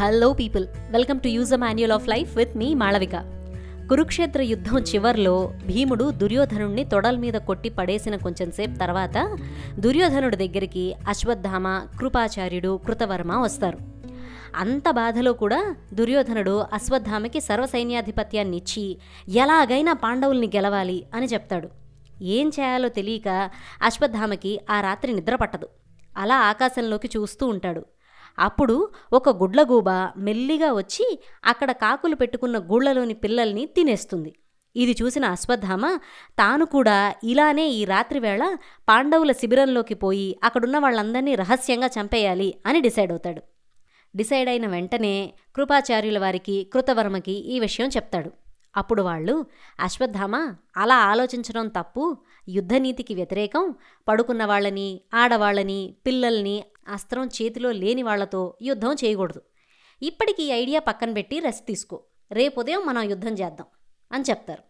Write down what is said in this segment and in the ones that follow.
Hello people welcome to use a manual of life with me Malavika Kurukshetra యుద్ధం చివర్లో భీముడు దుర్యోధనుడిని తొడల మీద కొట్టి పడేసిన కొంచెం సేపు తర్వాత దుర్యోధనుడి దగ్గరికి అశ్వత్థామ కృపాచార్యుడు కృతవర్మ వస్తారు. అంత బాధలో కూడా దుర్యోధనుడు అశ్వత్థామకి సర్వసైన్యాధిపత్యాన్ని ఇచ్చి ఎలాగైనా పాండవుల్ని గెలవాలి అని చెప్తాడు. ఏం చేయాలో తెలియక అశ్వత్థామకి ఆ రాత్రి నిద్ర పట్టదు. అలా ఆకాశంలోకి చూస్తూ ఉంటాడు. అప్పుడు ఒక గుడ్లగూబ మెల్లిగా వచ్చి అక్కడ కాకులు పెట్టుకున్న గూళ్ళలోని పిల్లల్ని తినేస్తుంది. ఇది చూసిన అశ్వత్థామ తాను కూడా ఇలానే ఈ రాత్రివేళ పాండవుల శిబిరంలోకి పోయి అక్కడున్న వాళ్ళందరినీ రహస్యంగా చంపేయాలి అని డిసైడ్ అవుతాడు. డిసైడ్ అయిన వెంటనే కృపాచార్యుల వారికి కృతవర్మకి ఈ విషయం చెప్తాడు. అప్పుడు వాళ్ళు అశ్వత్థామ అలా ఆలోచించడం తప్పు. యుద్ధనీతికి వ్యతిరేకం. పడుకున్న వాళ్ళని ఆడవాళ్ళని పిల్లల్ని అస్త్రం చేతిలో లేని వాళ్ళతో యుద్ధం చేయకూడదు. ఇప్పటికి ఈ ఐడియా పక్కన పెట్టి రెస్ట్ తీసుకో. రేపు ఉదయం మనం యుద్ధం చేద్దాం అని చెప్తారు.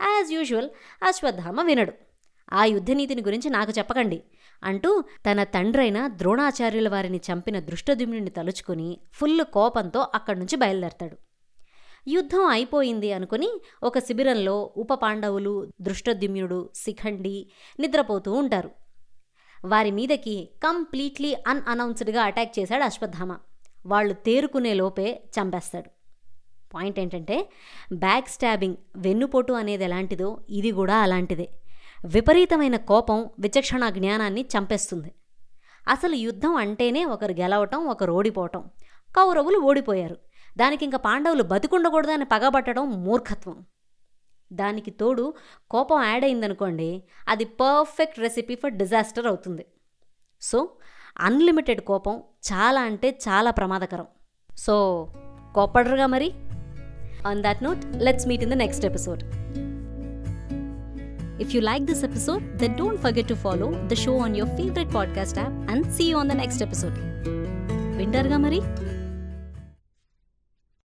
యాజ్ యూజువల్ అశ్వత్థామ వినడు. ఆ యుద్ధనీతిని గురించి నాకు చెప్పకండి అంటూ తన తండ్రైన ద్రోణాచార్యుల వారిని చంపిన దృష్టద్యుమ్నుని తలుచుకుని ఫుల్ కోపంతో అక్కడి నుంచి బయలుదేరతాడు. యుద్ధం అయిపోయింది అనుకుని ఒక శిబిరంలో ఉప పాండవులు దృష్టద్యుమ్నుడు శిఖండి నిద్రపోతూ ఉంటారు. వారి మీదకి కంప్లీట్లీ అన్అనౌన్స్డ్గా అటాక్ చేశాడు అశ్వత్థామ. వాళ్ళు తేరుకునే లోపే చంపేస్తాడు. పాయింట్ ఏంటంటే బ్యాక్ స్టాబింగ్ వెన్నుపోటు అనేది ఎలాంటిదో ఇది కూడా అలాంటిదే. విపరీతమైన కోపం విచక్షణ జ్ఞానాన్ని చంపేస్తుంది. అసలు యుద్ధం అంటేనే ఒకరు గెలవటం ఒకరు ఓడిపోవటం. కౌరవులు ఓడిపోయారు. దానికి ఇంకా పాండవులు బతికుండకూడదని పగబట్టడం మూర్ఖత్వం. దానికి తోడు కోపం యాడ్ అయిందనుకోండి అది పర్ఫెక్ట్ రెసిపీ ఫర్ డిజాస్టర్ అవుతుంది సో అన్లిమిటెడ్ కోపం చాలా అంటే చాలా ప్రమాదకరం సో కోపడరుగా మరి on that note let's meet in the next episode If you like this episode, then don't forget to follow the show on your favorite podcast app and see you on the next episode. వింటారుగా మరి